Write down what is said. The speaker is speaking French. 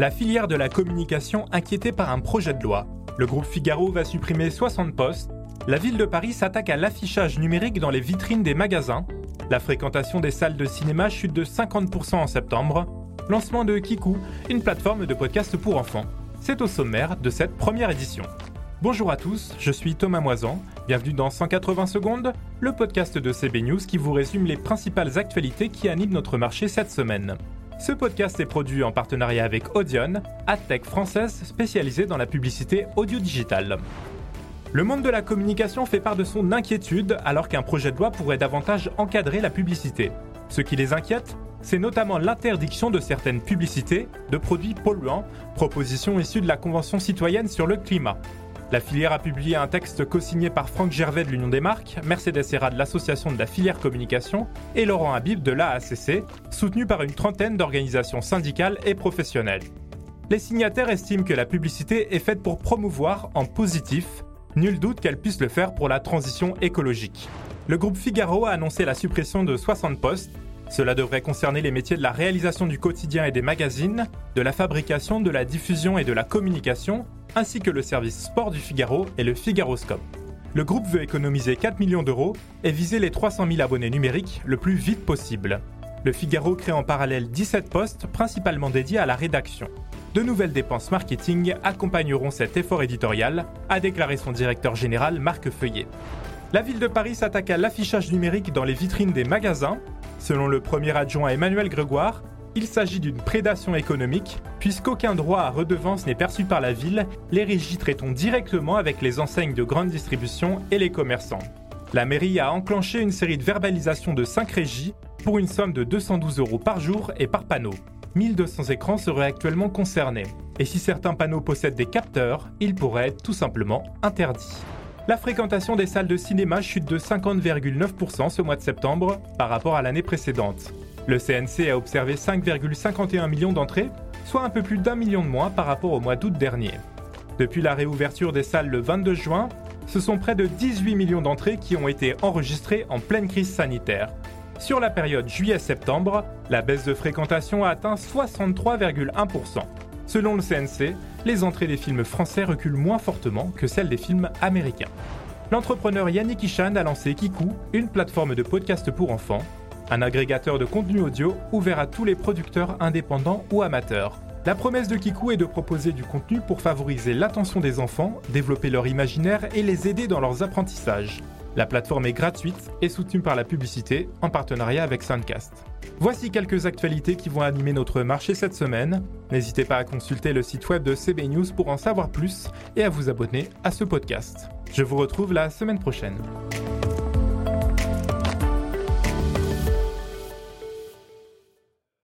La filière de la communication inquiétée par un projet de loi. Le groupe Figaro va supprimer 60 postes. La ville de Paris s'attaque à l'affichage numérique dans les vitrines des magasins. La fréquentation des salles de cinéma chute de 50% en septembre. Lancement de Kiku, une plateforme de podcast pour enfants. C'est au sommaire de cette première édition. Bonjour à tous, je suis Thomas Moisan. Bienvenue dans 180 secondes, le podcast de CB News qui vous résume les principales actualités qui animent notre marché cette semaine. Ce podcast est produit en partenariat avec Audion, AdTech française spécialisée dans la publicité audio-digitale. Le monde de la communication fait part de son inquiétude alors qu'un projet de loi pourrait davantage encadrer la publicité. Ce qui les inquiète, c'est notamment l'interdiction de certaines publicités de produits polluants, proposition issue de la Convention citoyenne sur le climat. La filière a publié un texte co-signé par Franck Gervais de l'Union des marques, Mercedes Serra de l'Association de la filière communication et Laurent Habib de l'AACC, soutenu par une trentaine d'organisations syndicales et professionnelles. Les signataires estiment que la publicité est faite pour promouvoir en positif, nul doute qu'elle puisse le faire pour la transition écologique. Le groupe Figaro a annoncé la suppression de 60 postes. Cela devrait concerner les métiers de la réalisation du quotidien et des magazines, de la fabrication, de la diffusion et de la communication, ainsi que le service sport du Figaro et le Figaroscope. Le groupe veut économiser 4 millions d'euros et viser les 300 000 abonnés numériques le plus vite possible. Le Figaro crée en parallèle 17 postes principalement dédiés à la rédaction. De nouvelles dépenses marketing accompagneront cet effort éditorial, a déclaré son directeur général Marc Feuillet. La ville de Paris s'attaque à l'affichage numérique dans les vitrines des magasins. Selon le premier adjoint Emmanuel Grégoire, il s'agit d'une prédation économique, puisqu'aucun droit à redevance n'est perçu par la ville, les régies traitant directement avec les enseignes de grande distribution et les commerçants? La mairie a enclenché une série de verbalisations de 5 régies pour une somme de 212 euros par jour et par panneau. 1200 écrans seraient actuellement concernés. Et si certains panneaux possèdent des capteurs, ils pourraient être tout simplement interdits. La fréquentation des salles de cinéma chute de 50,9% ce mois de septembre par rapport à l'année précédente. Le CNC a observé 5,51 millions d'entrées, soit un peu plus d'un million de moins par rapport au mois d'août dernier. Depuis la réouverture des salles le 22 juin, ce sont près de 18 millions d'entrées qui ont été enregistrées en pleine crise sanitaire. Sur la période juillet-septembre, la baisse de fréquentation a atteint 63,1%. Selon le CNC, les entrées des films français reculent moins fortement que celles des films américains. L'entrepreneur Yannick Ishan a lancé Kiku, une plateforme de podcast pour enfants, un agrégateur de contenu audio ouvert à tous les producteurs indépendants ou amateurs. La promesse de Kiku est de proposer du contenu pour favoriser l'attention des enfants, développer leur imaginaire et les aider dans leurs apprentissages. La plateforme est gratuite et soutenue par la publicité en partenariat avec Soundcast. Voici quelques actualités qui vont animer notre marché cette semaine. N'hésitez pas à consulter le site web de CB News pour en savoir plus et à vous abonner à ce podcast. Je vous retrouve la semaine prochaine.